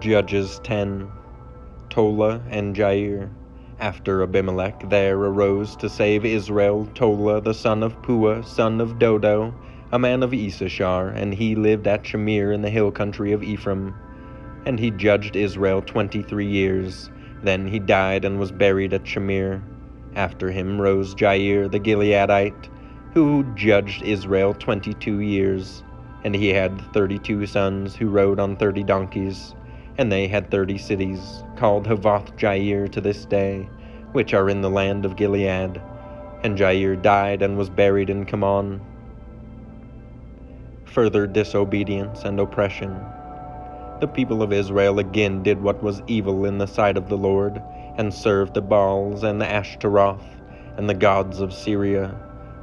Judges 10 Tola and Jair. After Abimelech there arose to save Israel Tola the son of Puah, son of Dodo, a man of Issachar, and he lived at Shamir in the hill country of Ephraim. And he judged Israel twenty three years. Then he died and was buried at Shamir. After him rose Jair the Gileadite, who judged Israel twenty two years. And he had thirty two sons who rode on thirty donkeys and they had thirty cities, called Havoth Jair to this day, which are in the land of Gilead. And Jair died and was buried in Kamon. Further disobedience and oppression. The people of Israel again did what was evil in the sight of the Lord, and served the Baals and the Ashtaroth, and the gods of Syria,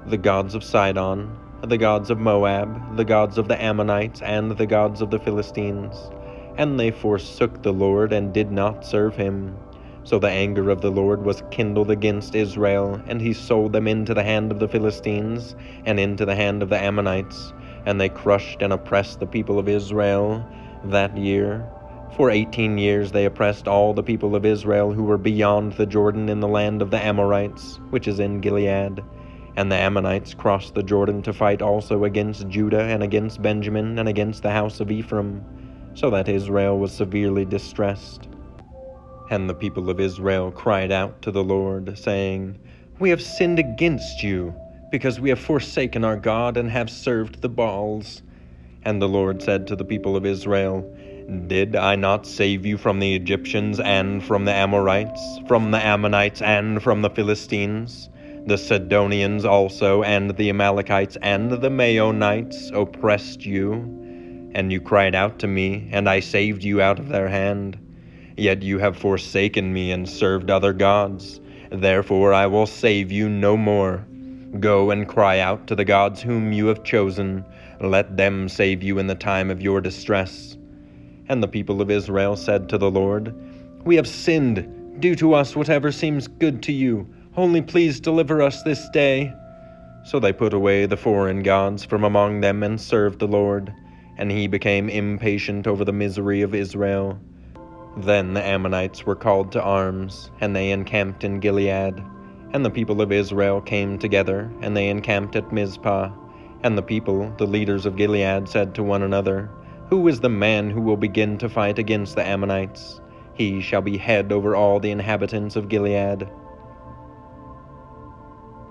the gods of Sidon, the gods of Moab, the gods of the Ammonites, and the gods of the Philistines and they forsook the Lord and did not serve him. So the anger of the Lord was kindled against Israel, and he sold them into the hand of the Philistines, and into the hand of the Ammonites, and they crushed and oppressed the people of Israel that year. For eighteen years they oppressed all the people of Israel who were beyond the Jordan in the land of the Amorites, which is in Gilead. And the Ammonites crossed the Jordan to fight also against Judah and against Benjamin and against the house of Ephraim so that Israel was severely distressed. And the people of Israel cried out to the Lord, saying, We have sinned against you, because we have forsaken our God and have served the Baals. And the Lord said to the people of Israel, Did I not save you from the Egyptians and from the Amorites, from the Ammonites and from the Philistines? The Sidonians also, and the Amalekites and the Maonites oppressed you and you cried out to me, and I saved you out of their hand. Yet you have forsaken me and served other gods. Therefore I will save you no more. Go and cry out to the gods whom you have chosen. Let them save you in the time of your distress. And the people of Israel said to the Lord, We have sinned. Do to us whatever seems good to you. Only please deliver us this day. So they put away the foreign gods from among them and served the Lord and he became impatient over the misery of Israel. Then the Ammonites were called to arms, and they encamped in Gilead. And the people of Israel came together, and they encamped at Mizpah. And the people, the leaders of Gilead, said to one another, Who is the man who will begin to fight against the Ammonites? He shall be head over all the inhabitants of Gilead.